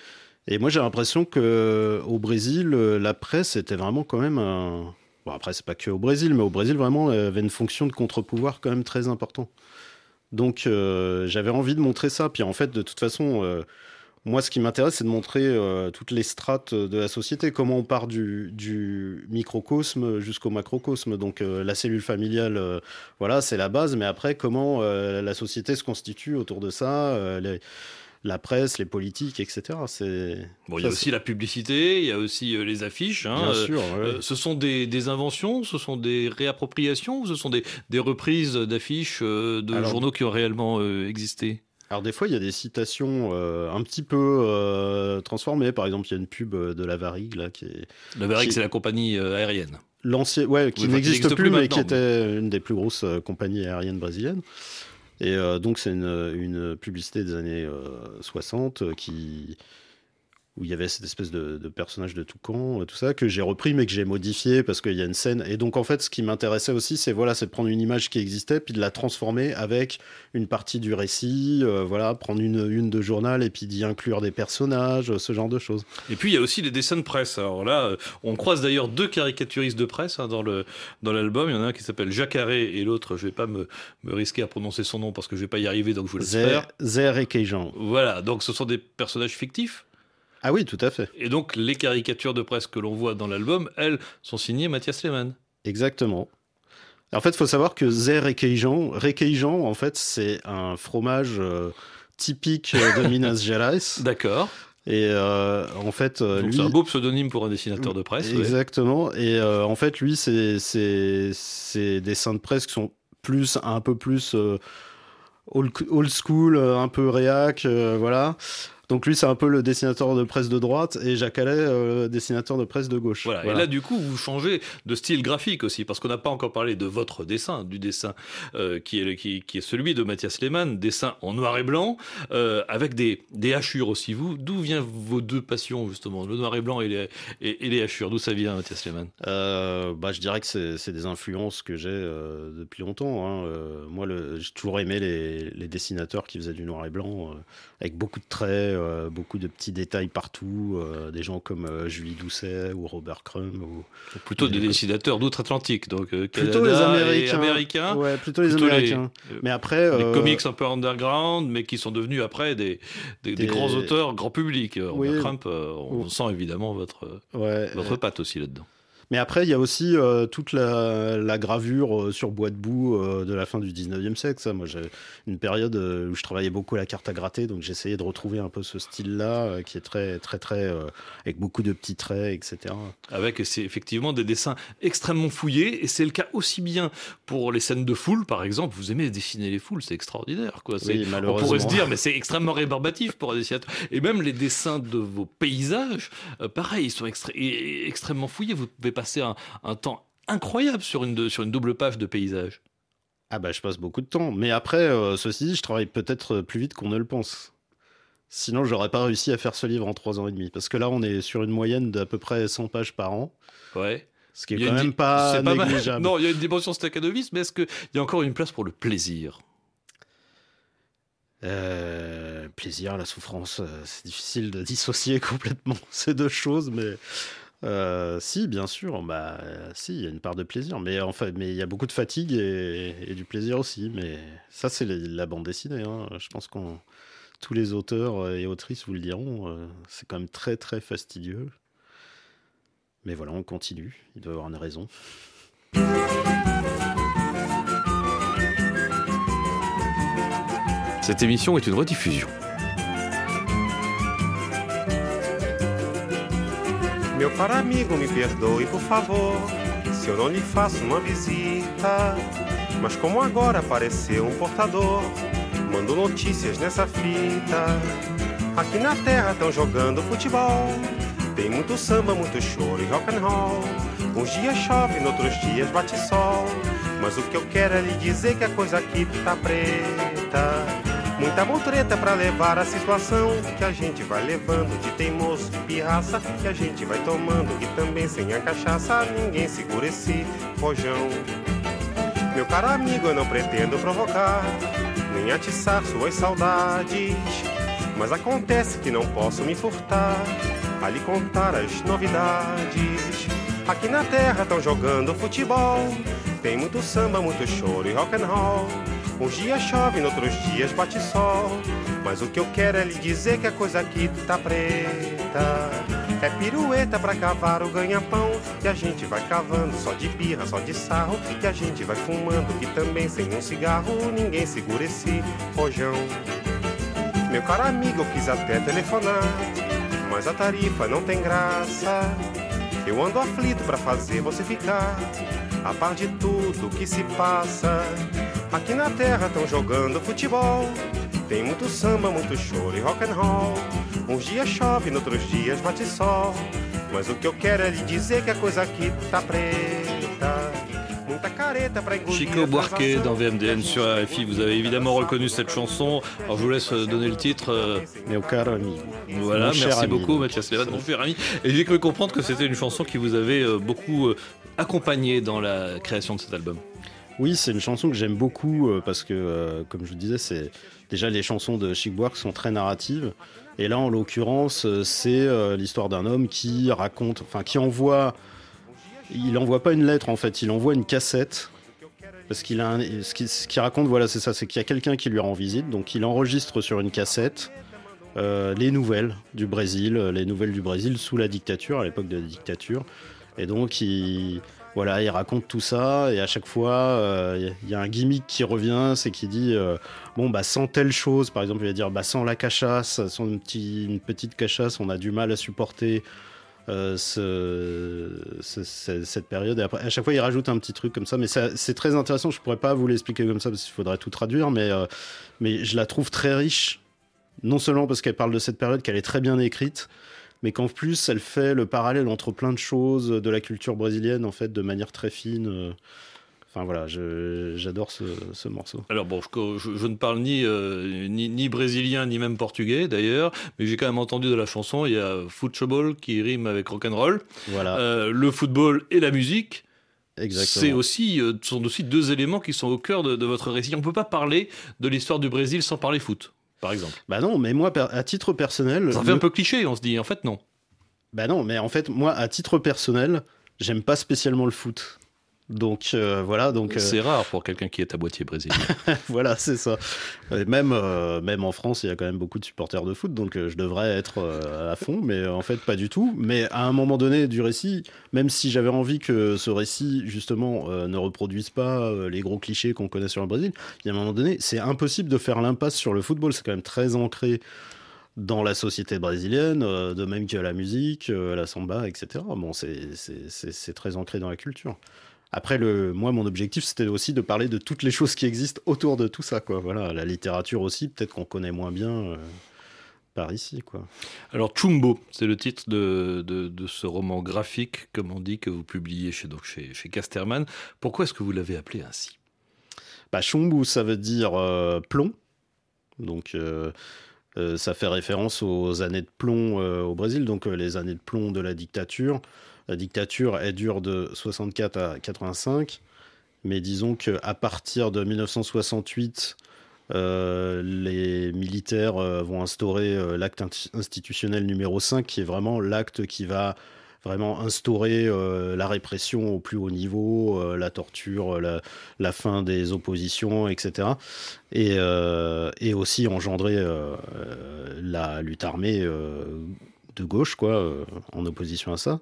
Et moi, j'ai l'impression que au Brésil, la presse était vraiment quand même un... Bon, après, c'est pas que au Brésil, mais au Brésil, vraiment, elle avait une fonction de contre-pouvoir quand même très important. Donc euh, j'avais envie de montrer ça. Puis en fait, de toute façon, euh, moi, ce qui m'intéresse, c'est de montrer euh, toutes les strates de la société, comment on part du, microcosme jusqu'au macrocosme. Donc la cellule familiale, voilà, c'est la base. Mais après, comment la société se constitue autour de ça la presse, les politiques, etc. C'est bon, il y a aussi la publicité, il y a aussi euh, les affiches. Hein, Bien euh, sûr. Euh, ce sont des, inventions, ce sont des réappropriations, ou ce sont des, reprises d'affiches de journaux qui ont réellement existé? Alors des fois, il y a des citations un petit peu transformées. Par exemple, il y a une pub de la Varig là qui est. La Varig, c'est la compagnie aérienne. L'ancien, ouais, qui n'existe plus, mais qui était une des plus grosses compagnies aériennes brésiliennes. Et euh, donc, c'est une, une, publicité des années 60 euh, qui, où il y avait cette espèce de, de personnage de toucan, euh, tout ça, que j'ai repris mais que j'ai modifié parce qu'il y a une scène. Et donc en fait, ce qui m'intéressait aussi, c'est voilà, c'est de prendre une image qui existait puis de la transformer avec une partie du récit, euh, voilà, prendre une une de journal et puis d'y inclure des personnages, ce genre de choses. Et puis il y a aussi les dessins de presse. Alors là, euh, on croise d'ailleurs deux caricaturistes de presse hein, dans le dans l'album. Il y en a un qui s'appelle Jacques Arré et l'autre, je vais pas me, me risquer à prononcer son nom parce que je vais pas y arriver, donc je vous laisse faire. Zer et Keijan. Voilà, donc ce sont des personnages fictifs. Ah oui, tout à fait. Et donc, les caricatures de presse que l'on voit dans l'album, elles, sont signées Mathias Lehmann. Exactement. En fait, il faut savoir que Zer Requeijan, Requeijan, en fait, c'est un fromage euh, typique de *laughs* Minas Gerais. D'accord. Et euh, en fait, euh, lui, c'est un beau pseudomème pour un dessinateur de presse. Exactement. Et en fait, lui, c'est des dessins de presse qui sont plus un peu plus old, school, un peu réac, voilà. Donc lui, c'est un peu le dessinateur de presse de droite et Jacques Allais, euh, dessinateur de presse de gauche. Voilà. Et là, du coup, vous changez de style graphique aussi, parce qu'on n'a pas encore parlé de votre dessin, du dessin euh, qui, est, qui, qui, est celui de Mathias Lehmann, dessin en noir et blanc, euh, avec des, des hachures aussi. Vous, d'où viennent vos deux passions justement, le noir et blanc et les, et, et les hachures? D'où ça vient, Mathias Lehmann? Euh, bah, je dirais que c'est des influences que j'ai euh, depuis longtemps. Hein. Euh, moi, j'ai toujours aimé les, les, dessinateurs qui faisaient du noir et blanc, avec beaucoup de traits, beaucoup de petits détails partout, des gens comme Julie Doucet ou Robert Crumb. Ou... Plutôt des dessinateurs d'outre-Atlantique, donc plutôt les Américains. Américains. Ouais, plutôt les plutôt Américains. Les, mais après, les comics un peu underground, mais qui sont devenus après des, des, des... des grands auteurs, grand public. Oui. Robert Crumb, on sent évidemment votre, ouais, votre patte aussi là-dedans. Mais après, il y a aussi euh, toute la, la, gravure euh, sur bois de boue euh, de la fin du 19e siècle. Ça. Moi, j'ai une période où je travaillais beaucoup à la carte à gratter, donc j'essayais de retrouver un peu ce style-là, qui est très, très, très. avec beaucoup de petits traits, etc. Avec c'est effectivement des dessins extrêmement fouillés, et c'est le cas aussi bien pour les scènes de foule, par exemple. Vous aimez dessiner les foules, c'est extraordinaire. Quoi. Oui, on pourrait se dire, mais c'est extrêmement rébarbatif pour un dessinateur. Et même les dessins de vos paysages, pareil, ils sont extré extrêmement fouillés. Vous pouvez passer un, un, temps incroyable sur une, sur une double page de paysage. Ah bah je passe beaucoup de temps. Mais après, euh, ceci dit, je travaille peut-être plus vite qu'on ne le pense. Sinon, j'aurais pas réussi à faire ce livre en trois ans et demi. Parce que là, on est sur une moyenne d'à peu près 100 pages par an. Ouais. Ce qui est quand même pas, pas négligeable. Non, il y a une dimension stacanoviste, mais est-ce qu'il y a encore une place pour le plaisir? Euh, plaisir, la souffrance, euh, c'est difficile de dissocier *laughs* complètement ces deux choses, mais euh, si, bien sûr, bah, si, il y a une part de plaisir, mais enfin, mais il y a beaucoup de fatigue et, du plaisir aussi. Mais ça, c'est la bande dessinée. Hein. Je pense qu'on tous les auteurs et autrices vous le diront. Euh, c'est quand même très très fastidieux. Mais voilà, on continue. Il doit y avoir une raison. Cette émission est une rediffusion. Meu caro amigo, me perdoe, por favor, se eu não lhe faço uma visita. Mas como agora apareceu um portador, mando notícias nessa fita. Aqui na terra estão jogando futebol. Tem muito samba, muito choro e rock and roll. Uns dias chove, noutros dias bate sol. Mas o que eu quero é lhe dizer que a coisa aqui tá preta. Muita mutreta pra levar a situação que a gente vai levando de teimoso, de pirraça que a gente vai tomando e também sem a cachaça ninguém segura esse rojão. Meu caro amigo, eu não pretendo provocar nem atiçar suas saudades, mas acontece que não posso me furtar a lhe contar as novidades. Aqui na terra estão jogando futebol, tem muito samba, muito choro e rock and roll. Uns dias chove, noutros dias bate sol. Mas o que eu quero é lhe dizer que a coisa aqui tá preta. É pirueta pra cavar o ganha-pão. Que a gente vai cavando só de birra, só de sarro. Que a gente vai fumando, que também sem um cigarro ninguém segura esse rojão. Meu caro amigo, eu quis até telefonar. Mas a tarifa não tem graça. Eu ando aflito pra fazer você ficar a par de tudo que se passa. Aqui na terra estão jogando futebol. Tem muito samba, muito choro e rock and roll. Uns dias chove, noutros dias bate sol. Mas o que eu quero é lhe dizer que a coisa aqui tá preta. Chico Buarque dans VMDN sur RFI, vous avez évidemment reconnu cette chanson. Alors je vous laisse donner le titre. Meu caro amigo. Voilà, Mon merci beaucoup Mathias Levan, mon cher ami. Et j'ai cru comprendre que c'était une chanson qui vous avait euh, beaucoup euh, accompagné dans la création de cet album. Oui, c'est une chanson que j'aime beaucoup euh, parce que, euh, comme je vous disais, c'est déjà les chansons de Chic sont très narratives. Et là, en l'occurrence, euh, c'est l'histoire d'un homme qui raconte, enfin, qui envoie. Il envoie pas une lettre en fait, il envoie une cassette. Parce qu'il a un- ce qu'il raconte, voilà, c'est ça, c'est qu'il y a quelqu'un qui lui rend visite, donc il enregistre sur une cassette les nouvelles du Brésil, les nouvelles du Brésil sous la dictature, à l'époque de la dictature. Et donc il, voilà, il raconte tout ça, et à chaque fois, euh, il y a un gimmick qui revient, c'est qu'il dit, euh, bon, bah, sans telle chose, par exemple, il va dire, bah, sans la cachasse, sans une, petit- une petite cachasse, on a du mal à supporter euh, ce- ce- ce- cette période. Et après, à chaque fois, il rajoute un petit truc comme ça, mais c'est très intéressant. Je pourrais pas vous l'expliquer comme ça parce qu'il faudrait tout traduire, euh, mais je la trouve très riche Non seulement parce qu'elle parle de cette période, qu'elle est très bien écrite, mais qu'en plus, elle fait le parallèle entre plein de choses de la culture brésilienne, en fait, de manière très fine. Enfin voilà, j'adore ce, ce morceau. Alors bon, je, je- je ne parle ni, euh, ni, ni brésilien, ni même portugais d'ailleurs, mais j'ai quand même entendu de la chanson, il y a football qui rime avec rock'n'roll, Voilà, Euh, le football et la musique. C'est aussi, euh, sont aussi deux éléments qui sont au cœur de, de votre récit. On ne peut pas parler de l'histoire du Brésil sans parler foot, par exemple. Bah non, mais moi, à titre personnel, Ça fait un peu cliché, on se dit. En fait, non. Bah non, mais en fait, moi, à titre personnel, j'aime pas spécialement le foot. Donc euh, voilà, donc euh, C'est rare pour quelqu'un qui est à boîtier brésilien. *laughs* voilà, c'est ça. Et même euh, même en France, il y a quand même beaucoup de supporters de foot, donc je devrais être à fond, mais en fait pas du tout. Mais à un moment donné du récit, même si j'avais envie que ce récit justement ne reproduise pas les gros clichés qu'on connaît sur le Brésil, il y a un moment donné, c'est impossible de faire l'impasse sur le football. C'est quand même très ancré dans la société brésilienne, de même que la musique, la samba, etc. Bon, c'est très ancré dans la culture. Après, le, moi, mon objectif, c'était aussi de parler de toutes les choses qui existent autour de tout ça, quoi. Voilà, la littérature aussi, peut-être qu'on connaît moins bien euh, par ici, quoi. Alors, Chumbo, c'est le titre de, de, de ce roman graphique, comme on dit, que vous publiez chez, donc chez, chez Casterman. Pourquoi est-ce que vous l'avez appelé ainsi? Bah, Chumbu, ça veut dire euh, plomb. Donc, euh, ça fait référence aux années de plomb au Brésil, donc les années de plomb de la dictature. La dictature, elle dure de 64 à 85. Mais disons qu'à partir de 1968, euh, les militaires euh, vont instaurer euh, l'acte institutionnel numéro 5, qui est vraiment l'acte qui va vraiment instaurer la répression au plus haut niveau, la torture, la, fin des oppositions, etc. Et, et aussi engendrer la lutte armée de gauche, quoi, en opposition à ça.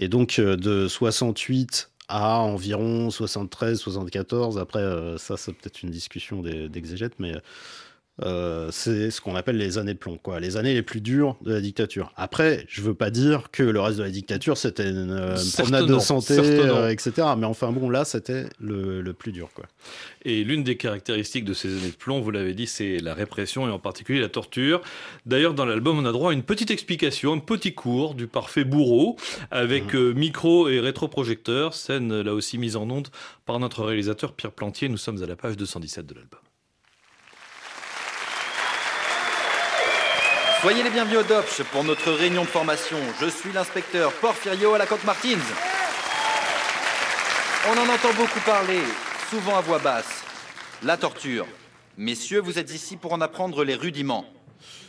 Et donc euh, de 68 à environ 73, 74, après euh, ça c'est peut-être une discussion d'exégètes, mais euh, c'est ce qu'on appelle les années de plomb, quoi, les années les plus dures de la dictature. Après, je veux pas dire que le reste de la dictature c'était une, euh, une promenade de santé, euh, etc. Mais enfin bon, là c'était le, le plus dur, quoi. Et l'une des caractéristiques de ces années de plomb, vous l'avez dit, c'est la répression et en particulier la torture. D'ailleurs, dans l'album, on a droit à une petite explication, un petit cours du parfait bourreau avec euh, micro et rétroprojecteur, scène là aussi mise en onde par notre réalisateur Pierre Plantier. Nous sommes à la page 217 de l'album. Soyez les bienvenus au DOPS pour notre réunion de formation. Je suis l'inspecteur Porfirio à la Coque Martins. On en entend beaucoup parler, souvent à voix basse. La torture. Messieurs, vous êtes ici pour en apprendre les rudiments.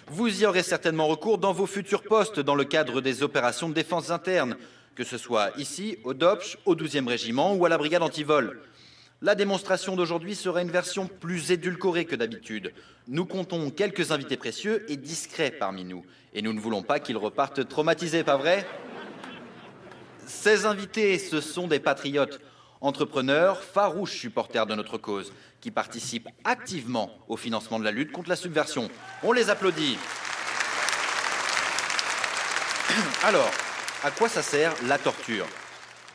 Vous y aurez certainement recours dans vos futurs postes dans le cadre des opérations de défense interne, que ce soit ici, au DOPS, au 12e régiment ou à la brigade antivol. La démonstration d'aujourd'hui sera une version plus édulcorée que d'habitude. Nous comptons quelques invités précieux et discrets parmi nous. Et nous ne voulons pas qu'ils repartent traumatisés, pas vrai? Ces invités, ce sont des patriotes, entrepreneurs, farouches supporters de notre cause, qui participent activement au financement de la lutte contre la subversion. On les applaudit. Alors, à quoi ça sert la torture?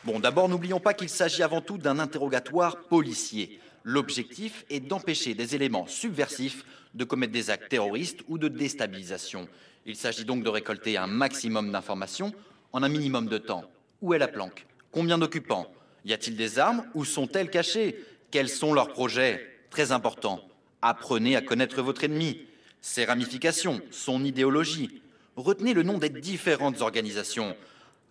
Bon, d'abord, n'oublions pas qu'il s'agit avant tout d'un interrogatoire policier. L'objectif est d'empêcher des éléments subversifs de commettre des actes terroristes ou de déstabilisation. Il s'agit donc de récolter un maximum d'informations en un minimum de temps. Où est la planque? Combien d'occupants? Y a-t-il des armes? Où sont-elles cachées? Quels sont leurs projets? Très important. Apprenez à connaître votre ennemi, ses ramifications, son idéologie. Retenez le nom des différentes organisations.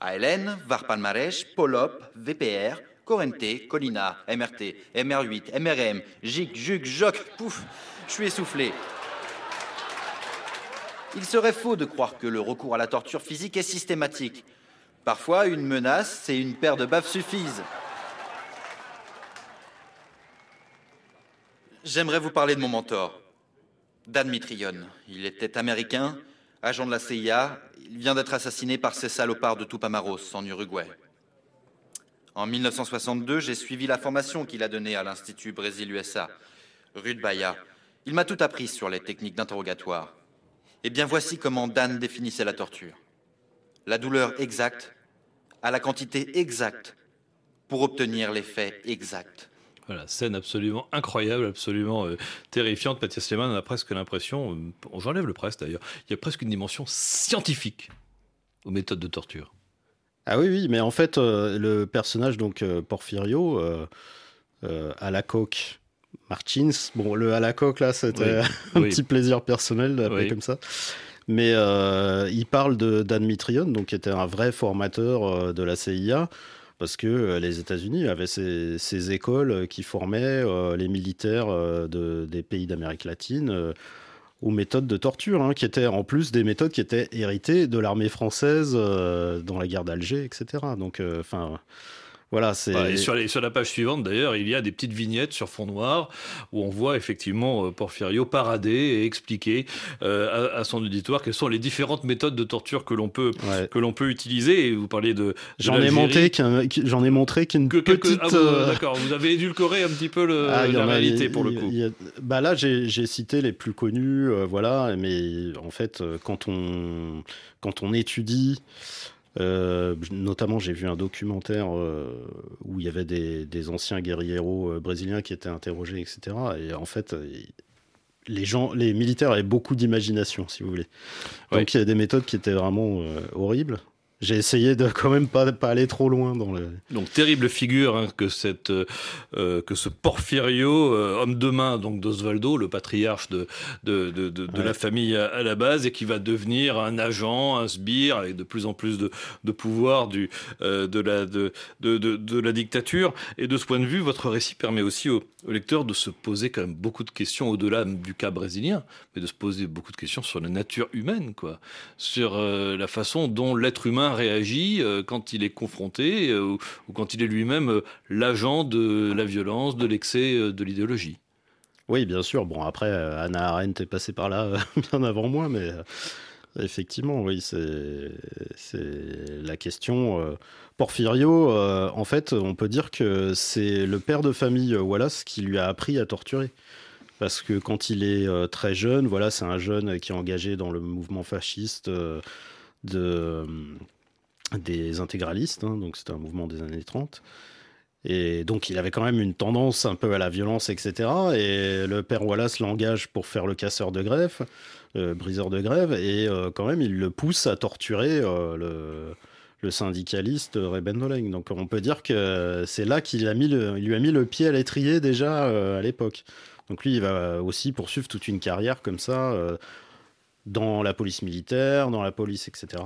ALN, VAR Palmarès, Polop, VPR, Corente, Colina, MRT, MR8, MRM, JIC, JUC, JOC, pouf, je suis essoufflé. Il serait faux de croire que le recours à la torture physique est systématique. Parfois, une menace et une paire de baffes suffisent. J'aimerais vous parler de mon mentor, Dan Mitrion. Il était américain, agent de la CIA. Il vient d'être assassiné par ces salopards de Tupamaros en Uruguay. En 1962, j'ai suivi la formation qu'il a donnée à l'Institut Brésil-USA, rue de Bahia. Il m'a tout appris sur les techniques d'interrogatoire. Eh bien, voici comment Dan définissait la torture. La douleur exacte, à la quantité exacte, pour obtenir l'effet exact. Voilà, scène absolument incroyable, absolument euh, terrifiante. Mathias Lehmann a presque l'impression, euh, j'enlève le presse d'ailleurs, il y a presque une dimension scientifique aux méthodes de torture. Ah oui, oui, mais en fait, euh, le personnage, donc Porfirio, à la coque, Martins, bon, le à la coque, là, c'était un petit plaisir personnel d'appeler comme ça. Mais il parle de Dan Mitrion, donc qui était un vrai formateur de la CIA parce que euh, les États-Unis avaient ces, écoles qui formaient euh, les militaires euh, de, des pays d'Amérique latine aux méthodes de torture, hein, qui étaient en plus des méthodes qui étaient héritées de l'armée française dans la guerre d'Alger, etc. Donc, enfin. Voilà, c'est. et sur, sur, la page suivante, d'ailleurs, il y a des petites vignettes sur fond noir où on voit effectivement euh, Porfirio parader et expliquer euh, à, son auditoire quelles sont les différentes méthodes de torture que l'on peut que l'on peut utiliser. Et vous parlez de. J'en ai montré j'en ai montré qu'une petite. Ah, euh, d'accord, vous avez édulcoré un petit peu le, ah, la réalité pour le coup. bah là, j'ai cité les plus connus, voilà, mais en fait, quand on quand on étudie. Euh, notamment, j'ai vu un documentaire euh, où il y avait des, anciens guerrieros euh, brésiliens qui étaient interrogés, etc. Et en fait, les gens, les militaires avaient beaucoup d'imagination, si vous voulez. Donc il y a des méthodes qui étaient vraiment horribles. J'ai essayé de quand même pas, pas aller trop loin dans le. Donc terrible figure hein, que cette euh, que ce Porfirio, euh, homme de main donc d'Osvaldo, le patriarche de de, de, de, la famille à, la base et qui va devenir un agent, un sbire avec de plus en plus de, de pouvoir du euh, de la de, de, de, la dictature. Et de ce point de vue, votre récit permet aussi au, au lecteur de se poser quand même beaucoup de questions au-delà du cas brésilien, mais de se poser beaucoup de questions sur la nature humaine, quoi, sur la façon dont l'être humain réagit euh, quand il est confronté euh, ou quand il est lui-même euh, l'agent de la violence, de l'excès, de l'idéologie. Oui, bien sûr. Bon, après, Anna Arendt est passée par là *laughs* bien avant moi, mais effectivement, oui, c'est la question. Porfirio, en fait, on peut dire que c'est le père de famille Wallace qui lui a appris à torturer. Parce que quand il est très jeune, voilà, c'est un jeune qui est engagé dans le mouvement fasciste de des intégralistes, hein, donc c'était un mouvement des années 30. Et donc il avait quand même une tendance un peu à la violence, etc. Et le père Wallace l'engage pour faire le casseur de greffe, le briseur de grève, et euh, quand même il le pousse à torturer euh, le, syndicaliste Ray Bendoleng. Donc on peut dire que c'est là qu'il a mis le, il lui a mis le pied à l'étrier déjà euh, à l'époque. Donc lui il va aussi poursuivre toute une carrière comme ça dans la police militaire, dans la police, etc.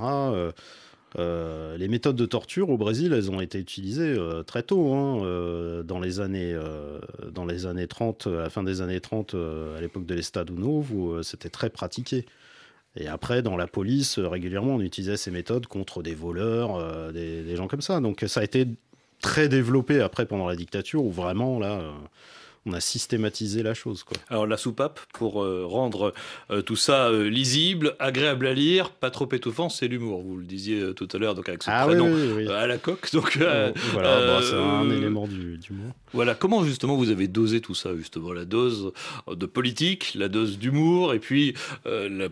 Euh, les méthodes de torture au Brésil, elles ont été utilisées euh, très tôt, hein, euh, dans, les années, dans les années 30, à la fin des années 30, à l'époque de l'Estado Novo, c'était très pratiqué. Et après, dans la police, régulièrement, on utilisait ces méthodes contre des voleurs, des, des, gens comme ça. Donc ça a été très développé après pendant la dictature, où vraiment, là on a systématisé la chose. Quoi. Alors la soupape, pour euh, rendre euh, tout ça euh, lisible, agréable à lire, pas trop étouffant, c'est l'humour. Vous le disiez tout à l'heure, donc avec ce ah prénom à la coque. Donc voilà, c'est un élément d'humour. Voilà, comment justement vous avez dosé tout ça justement, la dose de politique, la dose d'humour, et puis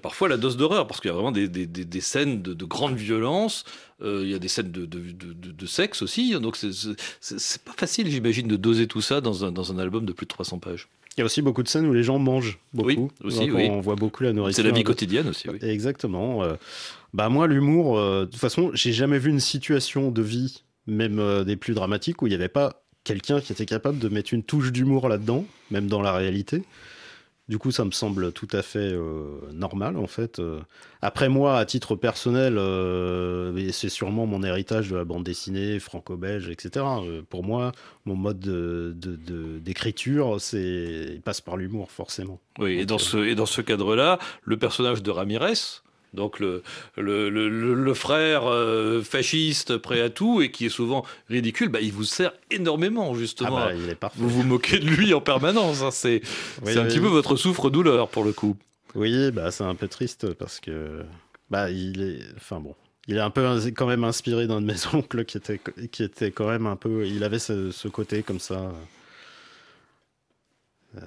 parfois la dose d'horreur, parce qu'il y a vraiment des, des, des scènes de, de grande violence. Euh, il y a des scènes de, de, de, sexe aussi, donc c'est pas facile, j'imagine, de doser tout ça dans un, dans un album de plus de 300 pages. Il y a aussi beaucoup de scènes où les gens mangent beaucoup. Oui, aussi, oui. On voit beaucoup la nourriture. C'est la vie quotidienne aussi. Oui. Exactement. Euh, bah moi, l'humour, euh, de toute façon, j'ai jamais vu une situation de vie, même des plus dramatiques, où il n'y avait pas quelqu'un qui était capable de mettre une touche d'humour là-dedans, même dans la réalité. Du coup, ça me semble tout à fait euh, normal, en fait. Euh. Après moi, à titre personnel, euh, c'est sûrement mon héritage de la bande dessinée franco-belge, etc. pour moi, mon mode d'écriture, de, il passe par l'humour, forcément. Oui, et dans, ce, et dans ce cadre-là, le personnage de Ramirez, donc le, le, le, frère euh, fasciste prêt à tout et qui est souvent ridicule, bah, il vous sert énormément justement. Ah bah, il est parfait. Vous vous moquez de lui en permanence. Hein. C'est un petit peu votre souffre-douleur pour le coup. Oui, bah, c'est un peu triste parce que bah, il est... Enfin bon, il est un peu quand même inspiré d'un de mes *laughs* oncles qui était, qui était quand même un peu... Il avait ce, côté comme ça. Euh,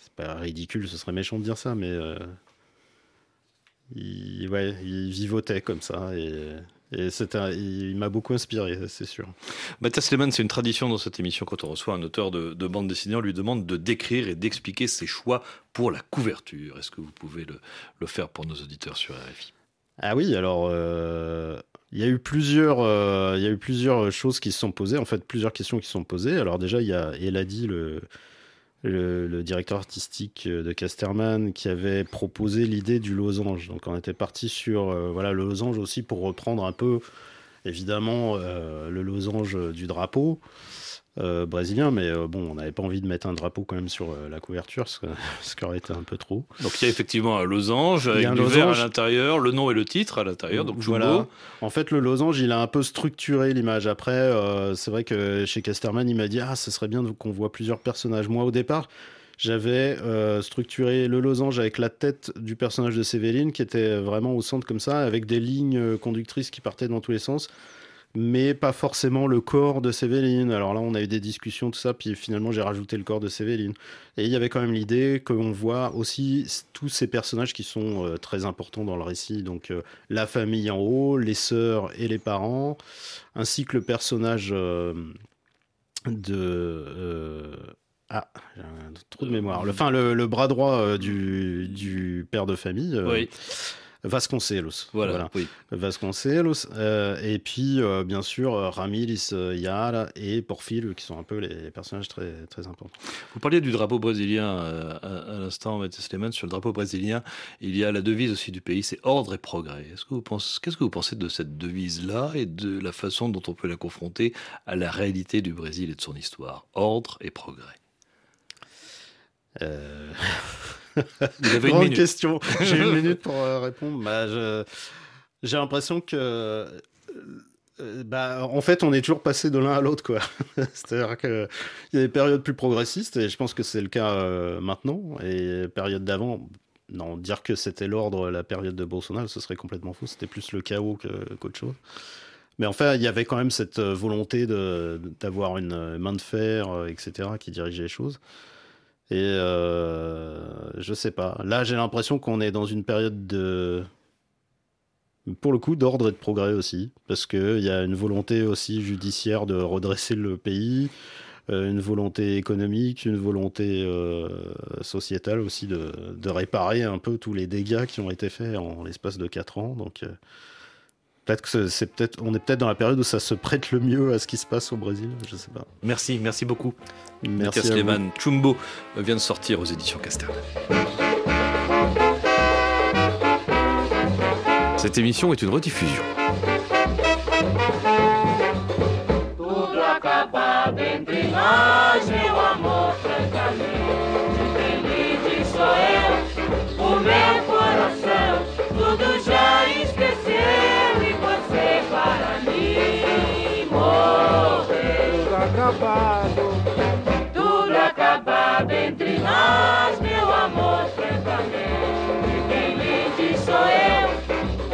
c'est pas ridicule, ce serait méchant de dire ça, mais... Euh, il, ouais, il vivotait comme ça et Et c'est un- il m'a beaucoup inspiré, c'est sûr. Mathias Lehmann, c'est une tradition dans cette émission quand on reçoit un auteur de, de bande dessinée, on lui demande de décrire et d'expliquer ses choix pour la couverture. Est-ce que vous pouvez le, le faire pour nos auditeurs sur RFI Ah oui, alors euh, il y a eu plusieurs, euh, il y a eu plusieurs choses qui se sont posées, en fait plusieurs questions qui se sont posées. Alors déjà, il y a Eladi, le, le, directeur artistique de Casterman, qui avait proposé l'idée du losange. Donc on était parti sur euh, voilà le losange aussi pour reprendre un peu, évidemment, euh, le losange du drapeau. Euh, brésilien, mais euh, bon, on n'avait pas envie de mettre un drapeau quand même sur euh, la couverture, ce, que- ce qui aurait été un peu trop. Donc il y a effectivement un losange avec un du verre à losange. l'intérieur, le nom et le titre à l'intérieur, donc Jumbo. Voilà. En fait, le losange, il a un peu structuré l'image. Après, c'est vrai que chez Casterman, il m'a dit Ah, ce serait bien qu'on voit plusieurs personnages. Moi, au départ, j'avais euh, structuré le losange avec la tête du personnage de Sévéline, qui était vraiment au centre comme ça, avec des lignes conductrices qui partaient dans tous les sens. Mais pas forcément le corps de Sévéline. Alors là, on a eu des discussions, tout ça, puis finalement, j'ai rajouté le corps de Sévéline. Et il y avait quand même l'idée qu'on voit aussi tous ces personnages qui sont euh, très importants dans le récit. Donc, euh, la famille en haut, les sœurs et les parents, ainsi que le personnage euh, de. ah, j'ai un trou de mémoire. Enfin, le, le bras droit du, du père de famille. Oui. Vasconcelos. Voilà, oui. Vasconcelos. euh, et puis, euh, bien sûr, euh, Ramilis, Yara et Porfile, qui sont un peu les personnages très, très importants. Vous parliez du drapeau brésilien à, à l'instant, Mathias Lehmann. Sur le drapeau brésilien, il y a la devise aussi du pays, c'est ordre et progrès. Est-ce que vous pensez, qu'est-ce que vous pensez de cette devise-là et de la façon dont on peut la confronter à la réalité du Brésil et de son histoire? Ordre et progrès. Euh, *laughs* *laughs* Grande question. J'ai une *laughs* minute pour euh, répondre. Bah, J'ai l'impression que. euh, bah, en fait, on est toujours passé de l'un à l'autre, quoi. *laughs* C'est-à-dire qu'il y a des périodes plus progressistes, et je pense que c'est le cas euh, maintenant. Et période d'avant, non, dire que c'était l'ordre, la période de Bolsonaro, ce serait complètement faux. C'était plus le chaos qu'autre chose. Mais enfin, il y avait quand même cette euh, volonté d'avoir une euh, main de fer, euh, etc., qui dirigeait les choses. Et euh, je sais pas. Là, j'ai l'impression qu'on est dans une période de. Pour le coup, d'ordre et de progrès aussi. Parce qu'il y a une volonté aussi judiciaire de redresser le pays, euh, une volonté économique, une volonté euh, sociétale aussi de, réparer un peu tous les dégâts qui ont été faits en l'espace de 4 ans. Donc. Peut-être que c'est- peut-être, on est peut-être dans la période où ça se prête le mieux à ce qui se passe au Brésil, je sais pas. Merci, merci beaucoup. Merci vous. Lehmann, Chumbo euh, vient de sortir aux éditions Casterman. Cette émission est une rediffusion. Tudo acabado entre nós, meu amor, acabado. Tudo acabado entre nós, meu amor, francamente. Feliz sou eu,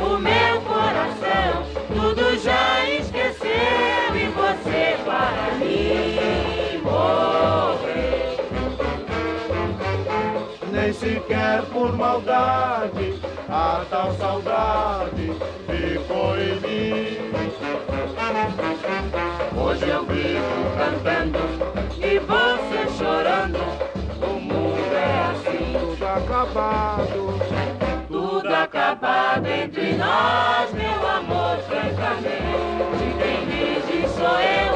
o meu coração. Tudo já esqueceu e você para mim morreu. nem sequer por maldade a tal saudade eu vivo cantando e você chorando. O mundo é assim, Tudo acabado, tudo acabado entre nós, meu amor, francamente. Quem vive sou eu,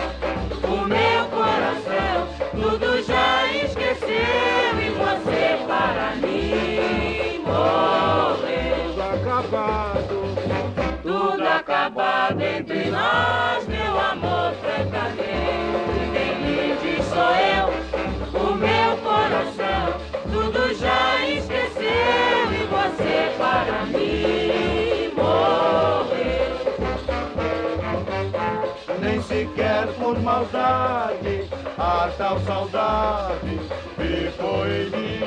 o meu coração. Tudo já esqueceu e você para mim morreu. tudo acabado, Acabado entre nós, meu amor, francamente. Quem vive sou eu, o meu coração. Tudo já esqueceu e você para mim morreu. nem sequer por maldade a tal saudade ficou em mim.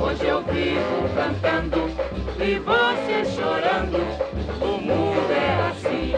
Hoje eu vivo cantando e você chorando. O mundo é assim.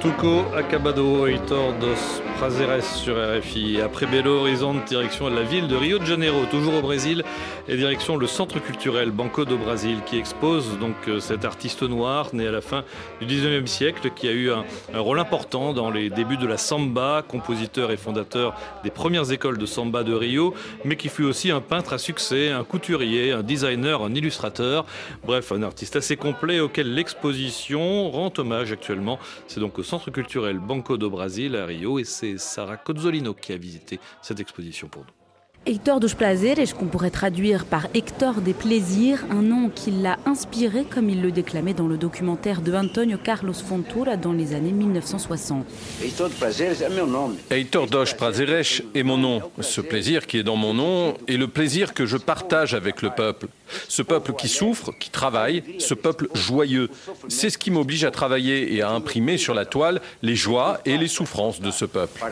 Tuco Acabado, Heitor dos Prazeres sur RFI. Après Belo Horizonte, direction la ville de Rio de Janeiro, toujours au Brésil, et direction le centre culturel Banco do Brasil, qui expose donc euh, cet artiste noir né à la fin du 19e siècle, qui a eu un rôle important dans les débuts de la samba, compositeur et fondateur des premières écoles de samba de Rio, mais qui fut aussi un peintre à succès, un couturier, un designer, un illustrateur, bref, un artiste assez complet auquel l'exposition rend hommage actuellement. C'est donc au centre culturel Banco do Brasil à Rio et c'est Sarah Cozzolino qui a visité cette exposition pour nous. Hector dos Plazeres, qu'on pourrait traduire par Hector des plaisirs, un nom qui l'a inspiré comme il le déclamait dans le documentaire de Antonio Carlos Fontoura dans les années 1960. Heitor de Prazeres é meu nome. Heitor dos Prazeres est mon nom. Ce plaisir qui est dans mon nom est le plaisir que je partage avec le peuple. Ce peuple qui souffre, qui travaille, ce peuple joyeux. C'est ce qui m'oblige à travailler et à imprimer sur la toile les joies et les souffrances de ce peuple.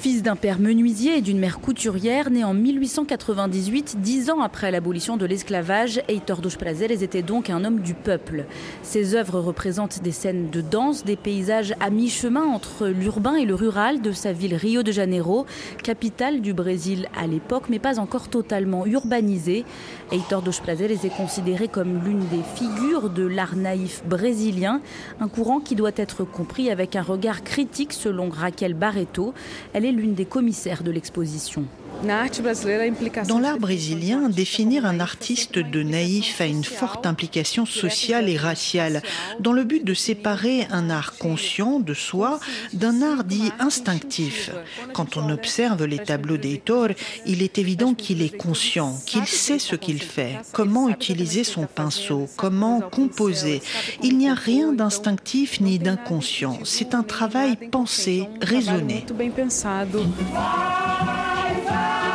Fils d'un père menuisier et d'une mère couturière, né en 1898, dix ans après l'abolition de l'esclavage, Heitor dos Prazeres était donc un homme du peuple. Ses œuvres représentent des scènes de danse, des paysages à mi-chemin entre l'urbain et le rural de sa ville Rio de Janeiro, capitale du Brésil à l'époque, mais pas encore totalement urbanisée. Heitor dos Prazeres est considéré comme l'une des figures de l'art naïf brésilien, un courant qui doit être compris avec un regard critique selon Raquel Barreto. Elle est l'une des commissaires de l'exposition. Dans l'art brésilien, définir un artiste de naïf a une forte implication sociale et raciale, dans le but de séparer un art conscient de soi d'un art dit instinctif. Quand on observe les tableaux d'Heitor, il est évident qu'il est conscient, qu'il sait ce qu'il fait, comment utiliser son pinceau, comment composer. Il n'y a rien d'instinctif ni d'inconscient. C'est un travail pensé, raisonné. fire.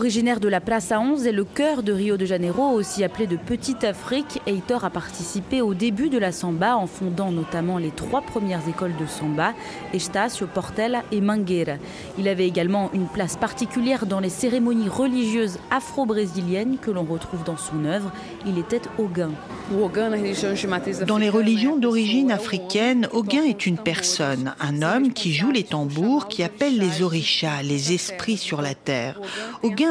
Originaire de la Place à 11 et le cœur de Rio de Janeiro, aussi appelé de Petite Afrique, Heitor a participé au début de la samba en fondant notamment les trois premières écoles de samba, Estácio, Portela et Mangueira. Il avait également une place particulière dans les cérémonies religieuses afro-brésiliennes que l'on retrouve dans son œuvre. Il était Ogum. Dans les religions d'origine africaine, Ogum est une personne, un homme qui joue les tambours, qui appelle les orishas, les esprits sur la terre.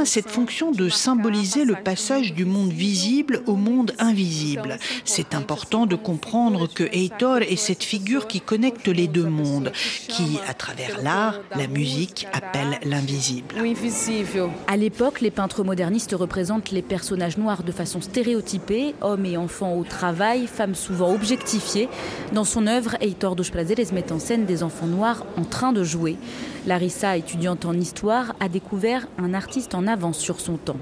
Cette fonction de symboliser le passage du monde visible au monde invisible. C'est important de comprendre que Heitor est cette figure qui connecte les deux mondes, qui, à travers l'art, la musique, appelle l'invisible. À l'époque, les peintres modernistes représentent les personnages noirs de façon stéréotypée, hommes et enfants au travail, femmes souvent objectifiées. Dans son œuvre, Heitor dos Prazeres met en scène des enfants noirs en train de jouer. Larissa, étudiante en histoire, a découvert un artiste en avance sur son temps.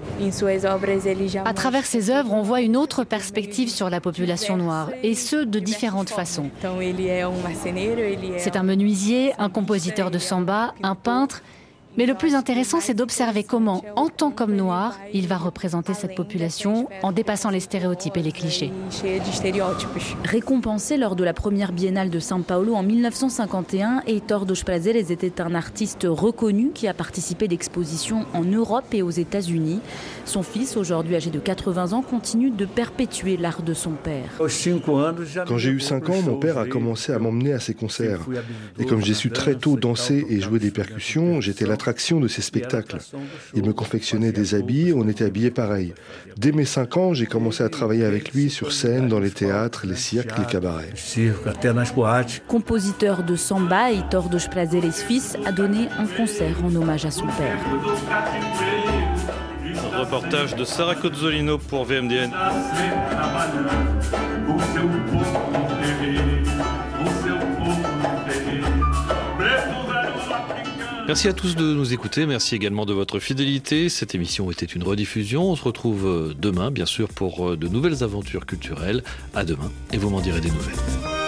À travers ses œuvres, on voit une autre perspective sur la population noire, et ce, de différentes façons. C'est un menuisier, un compositeur de samba, un peintre, mais le plus intéressant, c'est d'observer comment, en tant qu'homme noir, il va représenter cette population en dépassant les stéréotypes et les clichés. Récompensé lors de la première biennale de São Paulo en 1951, Heitor dos Prazeres était un artiste reconnu qui a participé d'expositions en Europe et aux États-Unis. Son fils, aujourd'hui âgé de 80 ans, continue de perpétuer l'art de son père. Quand j'ai eu 5 ans, mon père a commencé à m'emmener à ses concerts. Et comme j'ai su très tôt danser et jouer des percussions, j'étais de ces spectacles. Il me confectionnait des habits, on était habillés pareil. Dès mes 5 ans, j'ai commencé à travailler avec lui sur scène, dans les théâtres, les cirques, les cabarets. Compositeur de samba, Heitor dos Prazeres fils a donné un concert en hommage à son père. Reportage de Sarah Cozzolino pour VMDN. Merci à tous de nous écouter. Merci également de votre fidélité. Cette émission était une rediffusion. On se retrouve demain, bien sûr, pour de nouvelles aventures culturelles. À demain et vous m'en direz des nouvelles.